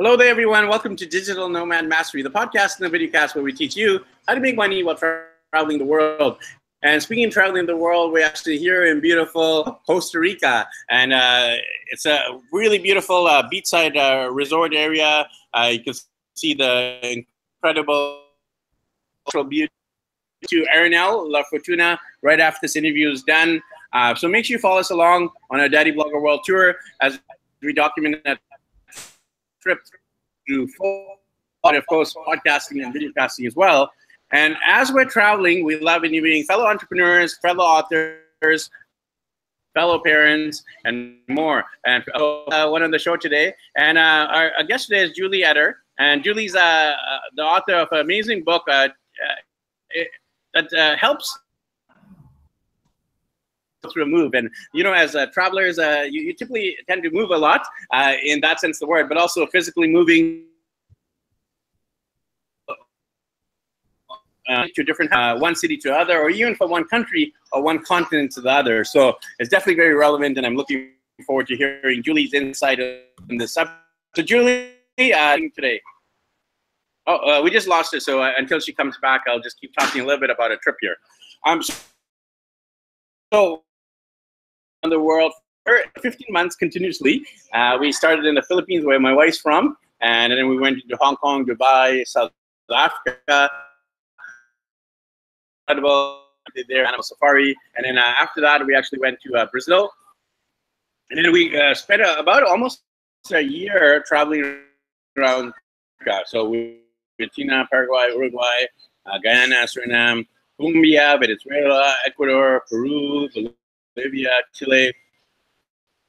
Hello there, everyone. Welcome to Digital Nomad Mastery, the podcast and the video cast where we teach you how to make money while traveling the world. And speaking of traveling the world, we're actually here in beautiful Costa Rica. And uh, it's a really beautiful uh, beachside uh, resort area. Uh, you can see the incredible cultural beauty to Arenal La Fortuna right after this interview is done. Uh, so make sure you follow us along on our Daddy Blogger World Tour as we document that trip through full, of course, podcasting and videocasting as well. And as we're traveling, we love interviewing fellow entrepreneurs, fellow authors, fellow parents, and more. And uh, one on the show today. And uh, our, our, guest today is Julie Eder. And Julie's uh, uh the author of an amazing book uh, uh, that helps through a move. And you know, as uh, travelers, uh, you, you, typically tend to move a lot uh, in that sense, the word, but also physically moving. Uh, to different uh, one city to other, or even from one country or one continent to the other. So it's definitely very relevant, and I'm looking forward to hearing Julie's insight on this subject. So Julie, uh, today. Oh, we just lost her. So until she comes back, I'll just keep talking a little bit about a trip here. Um, so around the world for 15 months continuously. Uh, we started in the Philippines, where my wife's from, and then we went to Hong Kong, Dubai, South Africa. Incredible. Did their animal safari, and then uh, after that, we actually went to uh, Brazil, and then we uh, spent about almost a year traveling around Africa. So we went to Argentina, Paraguay, Uruguay, uh, Guyana, Suriname, Colombia, Venezuela, Ecuador, Peru, Bolivia, Chile.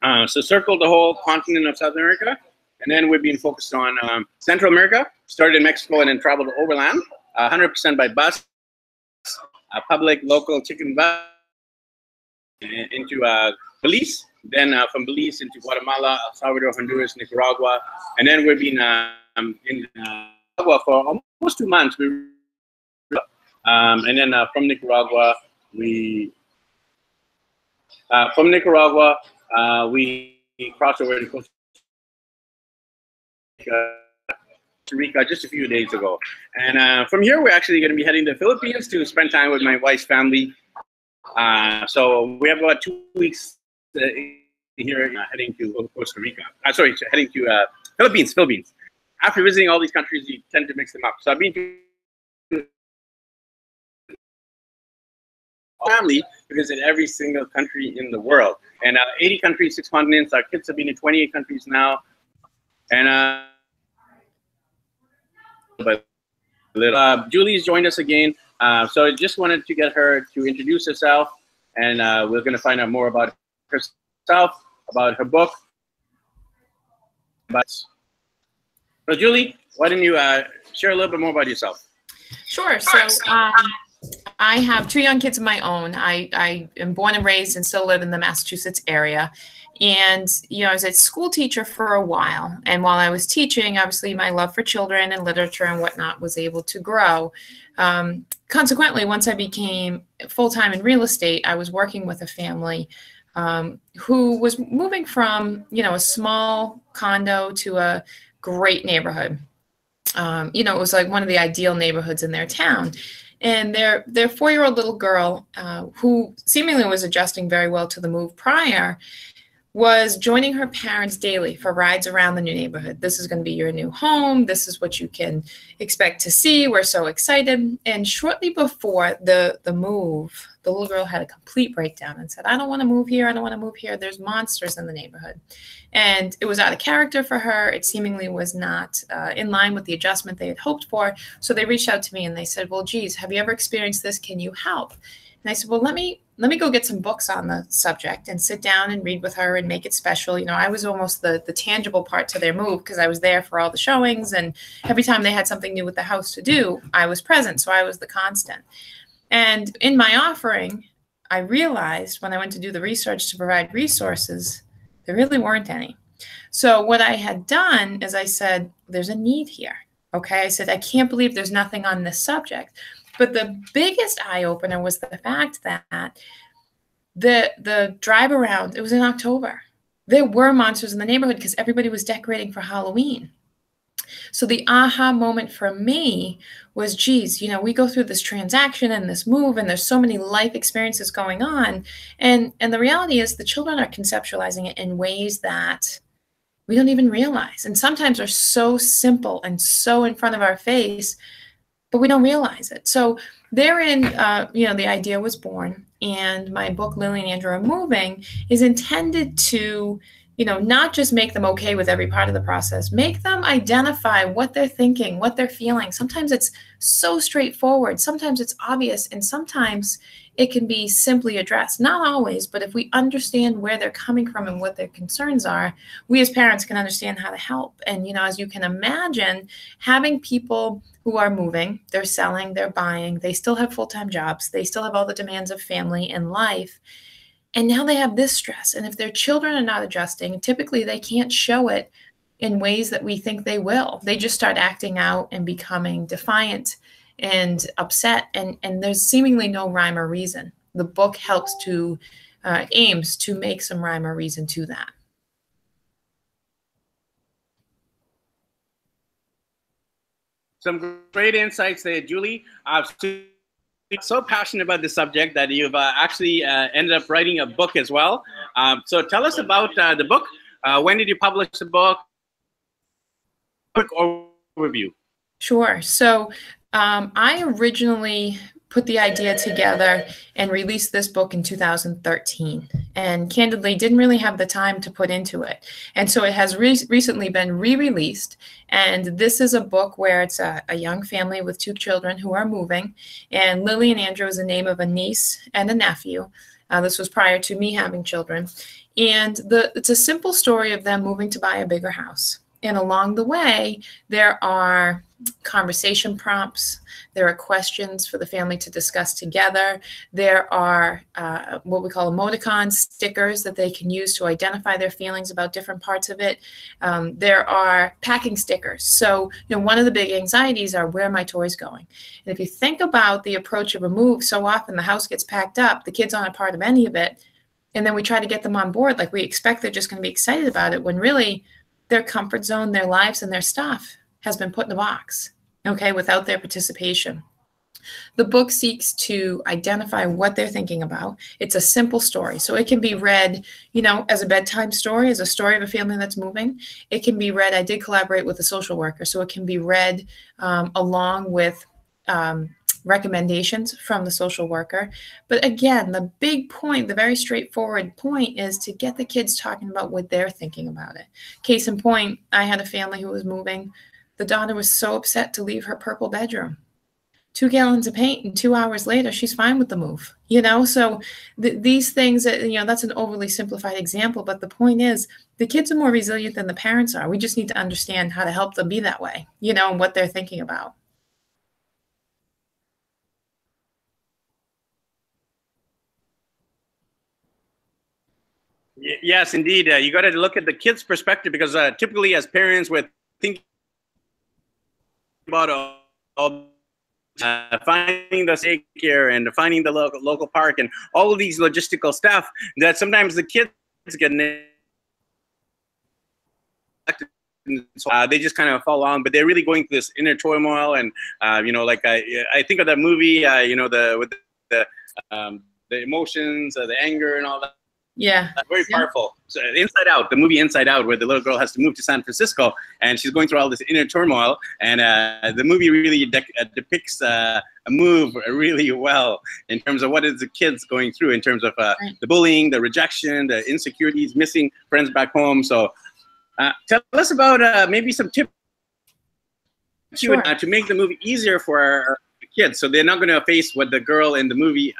Uh, so circled the whole continent of South America. And then we've been focused on um, Central America, started in Mexico and then traveled overland, 100% uh, by bus, uh, public, local chicken bus into uh, Belize, then uh, from Belize into Guatemala, El Salvador, Honduras, Nicaragua. And then we've been um, in Nicaragua for almost two months. Um, and then from Nicaragua, we uh, from Nicaragua, uh, we crossed over to Costa Rica just a few days ago. And uh, from here, we're actually going to be heading to the Philippines to spend time with my wife's family. Uh, so we have about two weeks uh, here heading to Costa Rica. Uh, sorry, heading to Philippines, Philippines. After visiting all these countries, you tend to mix them up. So I've been to family because in every single country in the world. And uh, 80 countries, six continents. Our kids have been in 28 countries now. And uh, but uh, Julie's joined us again. Uh, so I just wanted to get her to introduce herself. And uh, we're going to find out more about herself, about her book. But so Julie, why don't you uh, share a little bit more about yourself? Sure. So um, I have two young kids of my own. I, I am born and raised and still live in the Massachusetts area. And, you know, I was a school teacher for a while. And while I was teaching, obviously my love for children and literature and whatnot was able to grow. Um, consequently, once I became full time in real estate, I was working with a family um, who was moving from, you know, a small condo to a great neighborhood. Um, you know, it was like one of the ideal neighborhoods in their town and their their four year old little girl, uh, who seemingly was adjusting very well to the move prior, was joining her parents daily for rides around the new neighborhood. This is going to be your new home. This is what you can expect to see. We're so excited. And shortly before the the move, the little girl had a complete breakdown and said, "I don't want to move here. I don't want to move here. There's monsters in the neighborhood." And it was out of character for her. It seemingly was not uh, in line with the adjustment they had hoped for. So they reached out to me and they said, "Well, geez, have you ever experienced this? Can you help?" And I said, "Well, let me let me go get some books on the subject and sit down and read with her and make it special." You know, I was almost the the tangible part to their move because I was there for all the showings and every time they had something new with the house to do, I was present. So I was the constant. And in my offering, I realized when I went to do the research to provide resources there really weren't any. So what I had done is I said, there's a need here. Okay. I said, I can't believe there's nothing on this subject. But the biggest eye opener was the fact that the the drive around, it was in October. There were monsters in the neighborhood because everybody was decorating for Halloween. So the aha moment for me was, geez, you know, we go through this transaction and this move, and there's so many life experiences going on. And and the reality is the children are conceptualizing it in ways that we don't even realize. And sometimes are so simple and so in front of our face, but we don't realize it. So therein, uh, you know, the idea was born. And my book, Lily and Andrew Are Moving, is intended to you know, not just make them okay with every part of the process, make them identify what they're thinking, what they're feeling. Sometimes it's so straightforward, sometimes it's obvious, and sometimes it can be simply addressed. Not always, but if we understand where they're coming from and what their concerns are, we as parents can understand how to help. And, you know, as you can imagine, having people who are moving, they're selling, they're buying, they still have full time jobs, they still have all the demands of family and life and now they have this stress. And if their children are not adjusting, typically they can't show it in ways that we think they will. They just start acting out and becoming defiant and upset. And, and there's seemingly no rhyme or reason. The book helps to, uh, aims to make some rhyme or reason to that. Some great insights there, Julie. Uh, so passionate about the subject that you've uh, actually uh, ended up writing a book as well. Um, so tell us about uh, the book. Uh, when did you publish the book? Quick overview. Sure. So um, I originally put the idea together and released this book in 2013 and candidly didn't really have the time to put into it. And so it has re- recently been re-released and this is a book where it's a, a, young family with two children who are moving and lily and andrew is the name of a niece and a nephew. Uh, this was prior to me having children. And the, it's a simple story of them moving to buy a bigger house and along the way there are conversation prompts. There are questions for the family to discuss together. There are uh, what we call emoticons, stickers that they can use to identify their feelings about different parts of it. Um, there are packing stickers. So, you know, one of the big anxieties are where are my toys going? And if you think about the approach of a move, so often the house gets packed up, the kids aren't a part of any of it. And then we try to get them on board like we expect they're just going to be excited about it when really their comfort zone, their lives, and their stuff has been put in a box, okay, without their participation. The book seeks to identify what they're thinking about. It's a simple story. So it can be read, you know, as a bedtime story, as a story of a family that's moving. It can be read, I did collaborate with a social worker, so it can be read um, along with um, recommendations from the social worker. But again, the big point, the very straightforward point is to get the kids talking about what they're thinking about it. Case in point, I had a family who was moving the daughter was so upset to leave her purple bedroom. Two gallons of paint, and two hours later, she's fine with the move. You know, so th- these things, you know, that's an overly simplified example, but the point is, the kids are more resilient than the parents are. We just need to understand how to help them be that way, you know, and what they're thinking about. Yes, indeed. Uh, you got to look at the kids' perspective because uh, typically, as parents, we're thinking about all, uh, finding the daycare and finding the local local park and all of these logistical stuff that sometimes the kids get uh, they just kind of fall along, but they're really going through this inner turmoil. And uh, you know, like I, I think of that movie, uh, you know, the with the um, the emotions, uh, the anger, and all that. Yeah. Uh, very powerful. So Inside Out, the movie Inside Out, where the little girl has to move to San Francisco and she's going through all this inner turmoil. And uh, the movie really de- uh, depicts uh, a move really well in terms of what is the kids going through in terms of uh, right. the bullying, the rejection, the insecurities, missing friends back home. So uh, tell us about maybe some tips sure. to make the movie easier for our kids so they're not going to face what the girl in the movie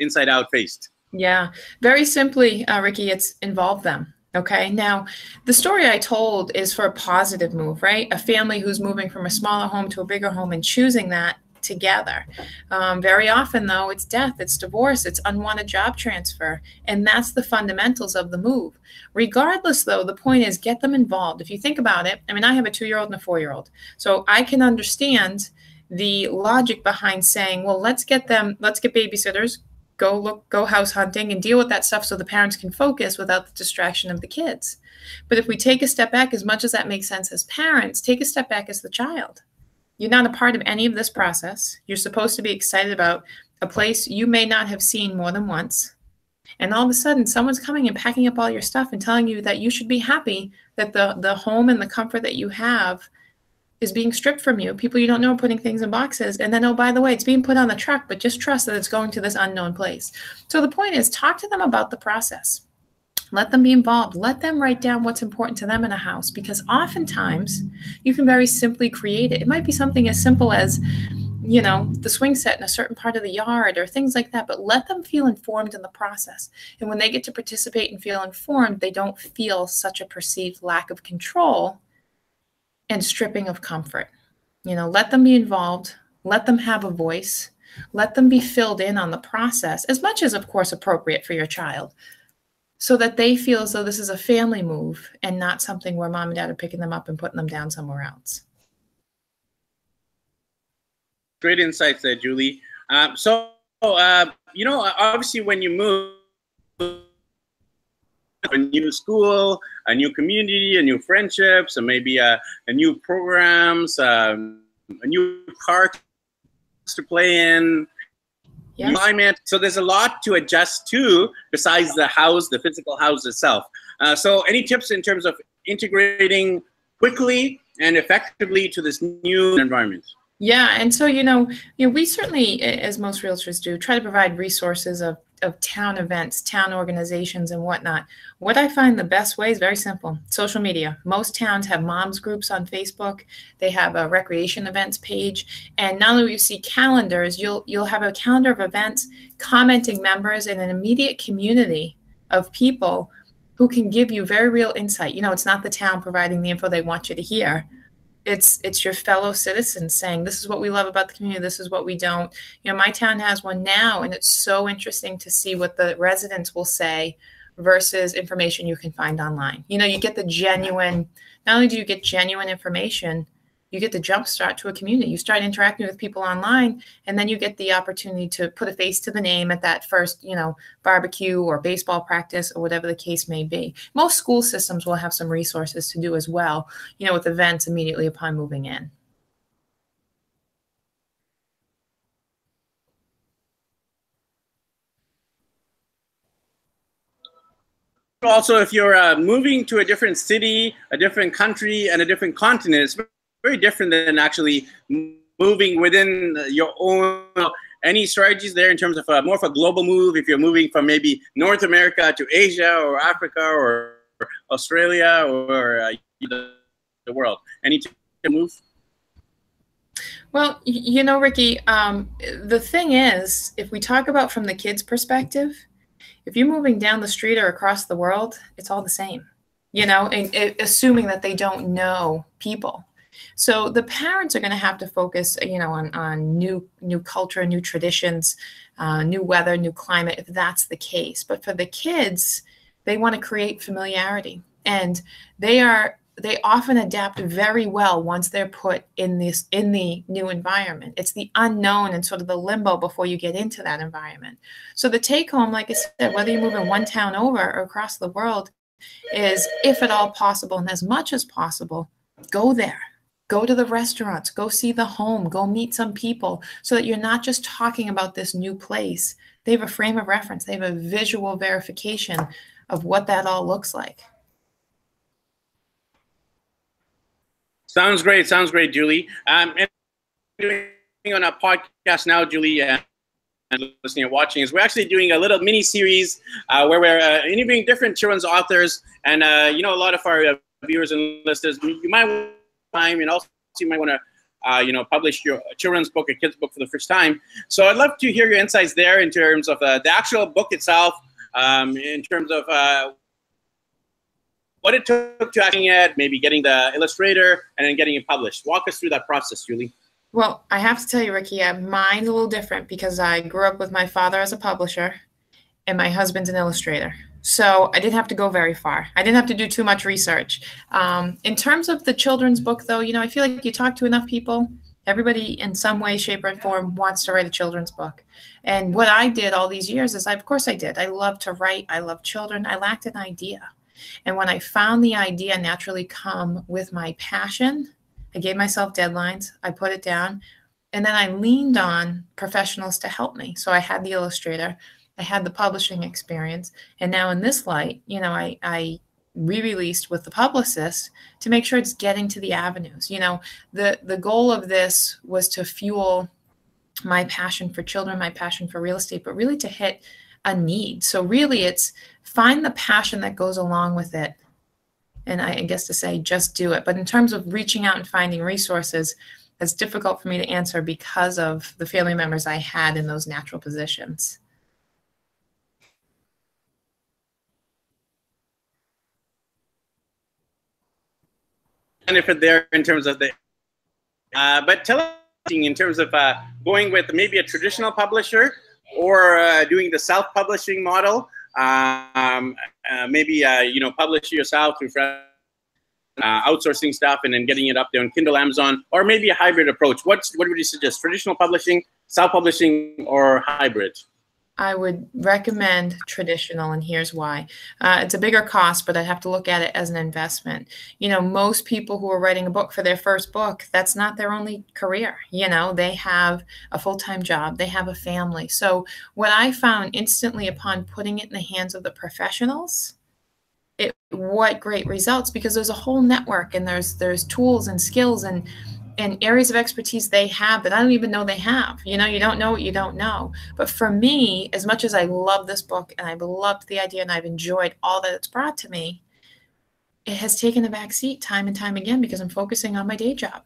Inside Out faced. Yeah, very simply, uh, Ricky, it's involve them. Okay. Now, the story I told is for a positive move, right? A family who's moving from a smaller home to a bigger home and choosing that together. Um, very often, though, it's death, it's divorce, it's unwanted job transfer. And that's the fundamentals of the move. Regardless, though, the point is get them involved. If you think about it, I mean, I have a two year old and a four year old. So I can understand the logic behind saying, well, let's get them, let's get babysitters, go look go house hunting and deal with that stuff so the parents can focus without the distraction of the kids. But if we take a step back as much as that makes sense as parents take a step back as the child. You're not a part of any of this process. You're supposed to be excited about a place you may not have seen more than once. And all of a sudden someone's coming and packing up all your stuff and telling you that you should be happy that the the home and the comfort that you have is being stripped from you. People you don't know are putting things in boxes. And then, oh, by the way, it's being put on the truck, but just trust that it's going to this unknown place. So the point is, talk to them about the process. Let them be involved. Let them write down what's important to them in a house because oftentimes you can very simply create it. It might be something as simple as, you know, the swing set in a certain part of the yard or things like that, but let them feel informed in the process. And when they get to participate and feel informed, they don't feel such a perceived lack of control and stripping of comfort. You know, let them be involved, let them have a voice, let them be filled in on the process, as much as, of course, appropriate for your child, so that they feel as though this is a family move and not something where mom and dad are picking them up and putting them down somewhere else. Great insights there, Julie. Um, so, uh, you know, obviously, when you move, a new school, a new community, a new friendships, and maybe a, a new programs, um, a new park to play in, yes. climate. So there's a lot to adjust to besides the house, the physical house itself. Uh, so any tips in terms of integrating quickly and effectively to this new environment? Yeah, and so you know, you know, we certainly, as most realtors do, try to provide resources of of town events, town organizations, and whatnot. What I find the best way is very simple social media. Most towns have moms groups on Facebook, they have a recreation events page. And not only will you see calendars, you'll, you'll have a calendar of events, commenting members, and an immediate community of people who can give you very real insight. You know, it's not the town providing the info they want you to hear it's it's your fellow citizens saying this is what we love about the community this is what we don't. You know my town has one now and it's so interesting to see what the residents will say versus information you can find online. You know you get the genuine not only do you get genuine information you get the jump start to a community. You start interacting with people online, and then you get the opportunity to put a face to the name at that first, you know, barbecue or baseball practice or whatever the case may be. Most school systems will have some resources to do as well, you know, with events immediately upon moving in. also if you're uh, moving to a different city a different country and a different continent very different than actually moving within your own any strategies there in terms of a, more of a global move if you're moving from maybe north america to asia or africa or australia or uh, the world. Any move? Well you know ricky um, the thing is if we talk about from the kids perspective if you're moving down the street or across the world it's all the same. You know and, and assuming that they don't know people so the parents are going to have to focus, you know, on, on new new culture, new traditions, uh, new weather, new climate, if that's the case. But for the kids, they want to create familiarity, and they are they often adapt very well once they're put in this in the new environment. It's the unknown and sort of the limbo before you get into that environment. So the take home like i said whether you move in one town over or across the world is if at all possible and as much as possible go there Go to the restaurants, go see the home, go meet some people so that you're not just talking about this new place. They have a frame of reference, they have a visual verification of what that all looks like. Sounds great. Sounds great, Julie. Um, and doing on a podcast now, Julie, uh, and listening and watching is we're actually doing a little mini series uh, where we're uh, interviewing different children's authors, and uh, you know a lot of our uh, viewers and listeners, you might time, and also you might want to. Uh, you know, publish your children's book, a kid's book for the first time. So I'd love to hear your insights there in terms of uh, the actual book itself, um, in terms of uh, what it took to actually it, maybe getting the illustrator, and then getting it published. Walk us through that process, Julie. Well, I have to tell you, Ricky, mine's a little different because I grew up with my father as a publisher and my husband's an illustrator. So I didn't have to go very far. I didn't have to do too much research. Um, in terms of the children's book, though, you know, I feel like you talk to enough people, Everybody, in some way, shape, or form, wants to write a children's book. And what I did all these years is, I, of course, I did. I love to write. I love children. I lacked an idea. And when I found the idea naturally come with my passion, I gave myself deadlines. I put it down. And then I leaned on professionals to help me. So I had the illustrator, I had the publishing experience. And now, in this light, you know, I, I re-released with the publicist to make sure it's getting to the avenues. You know the the goal of this was to fuel my passion for children my passion for real estate but really to hit a need. So really it's find the passion that goes along with it. And i guess to say just do it. But in terms of reaching out and finding resources it's difficult for me to answer because of the family members i had in those natural positions benefit there in terms of the, uh, but tell us in terms of uh, going with maybe a traditional publisher or uh, doing the self-publishing model. Um, uh, maybe uh, you know publish yourself through uh, outsourcing stuff and then getting it up there on Kindle, Amazon, or maybe a hybrid approach. What's what would you suggest? Traditional publishing, self-publishing, or hybrid? I would recommend traditional, and here's why. Uh, it's a bigger cost, but I have to look at it as an investment. You know, most people who are writing a book for their first book, that's not their only career. You know, they have a full time job, they have a family. So, what I found instantly upon putting it in the hands of the professionals, it what great results because there's a whole network and there's there's tools and skills and and areas of expertise they have that I don't even know they have. You know, you don't know what you don't know. But for me, as much as I love this book and I've loved the idea and I've enjoyed all that it's brought to me, it has taken a back seat time and time again because I'm focusing on my day job.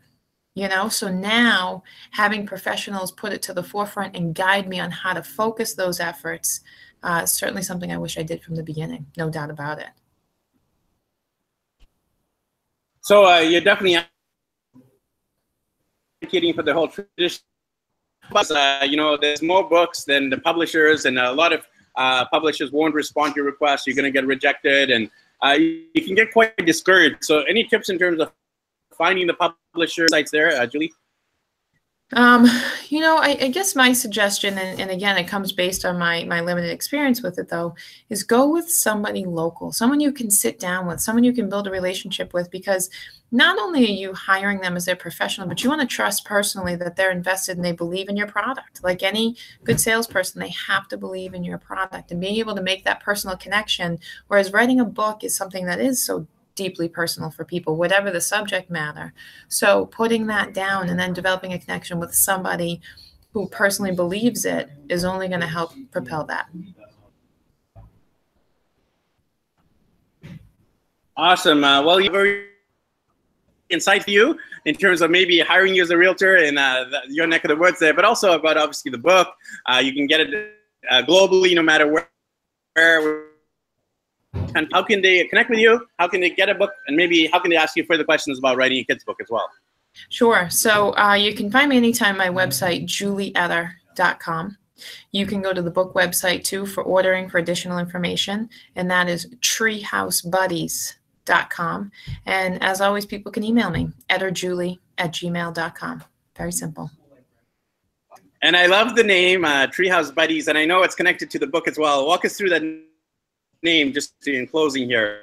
You know, so now having professionals put it to the forefront and guide me on how to focus those efforts uh, is certainly something I wish I did from the beginning, no doubt about it. So uh, you're definitely advocating for the whole tradition. But, uh, you know, there's more books than the publishers, and a lot of uh, publishers won't respond to your request. You're going to get rejected, and uh, you, you, can get quite discouraged. So, any tips in terms of finding the publisher sites there, uh, Julie? Um, you know, I, I, guess my suggestion, and, and, again, it comes based on my my limited experience with it, though, is go with somebody local, someone you can sit down with, someone you can build a relationship with, because not only are you hiring them as their professional, but you want to trust personally that they're invested and they believe in your product. Like any good salesperson, they have to believe in your product and being able to make that personal connection. Whereas writing a book is something that is so deeply personal for people, whatever the subject matter. So putting that down and then developing a connection with somebody who personally believes it is only going to help propel that. Awesome. Uh, well, you very insight for you in terms of maybe hiring you as a realtor in uh, the, your neck of the woods there, but also about obviously the book. Uh, you can get it uh, globally, no matter where, where and how can they connect with you? How can they get a book? And maybe how can they ask you further questions about writing a kid's book as well? Sure. So uh, you can find me anytime my website, julieetter.com. You can go to the book website too for ordering for additional information, and that is treehousebuddies.com. And as always, people can email me, etterjulie at gmail.com. Very simple. And I love the name uh, Treehouse Buddies, and I know it's connected to the book as well. Walk us through that name just in closing here?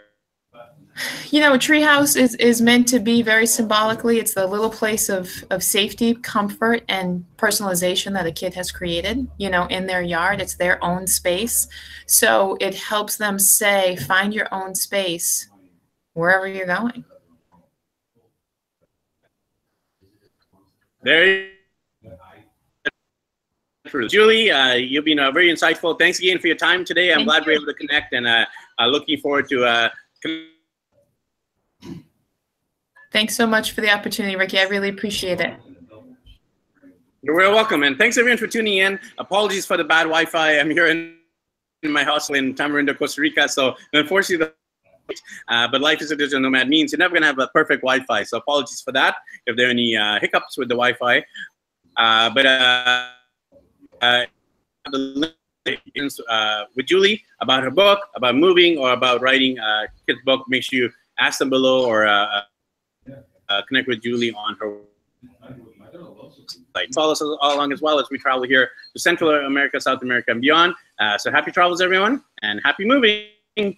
You know, a treehouse is, is meant to be very symbolically. It's the little place of, of safety, comfort, and personalization that a kid has created, you know, in their yard. It's their own space. So it helps them say, find your own space wherever you're going. There Julie, uh, you've been uh, very insightful. Thanks again for your time today. I'm Thank glad you. we're able to connect and uh, uh looking forward to. Uh, thanks so much for the opportunity, Ricky. I really appreciate it. You're very welcome. And thanks everyone for tuning in. Apologies for the bad Wi-Fi. I'm here in, in my hostel in Tamarindo, Costa Rica. So unfortunately, the uh, but life as a digital nomad means you're never going to have a perfect Wi-Fi. So apologies for that if there are any uh, hiccups with the Wi-Fi. Uh, but uh, uh, uh, with Julie about her book, about moving, or about writing a kid's book, make sure you ask them below or uh, uh, connect with Julie on her website. Follow us all along as well as we travel here to Central America, South America, and beyond. Uh, so happy travels, everyone, and happy moving.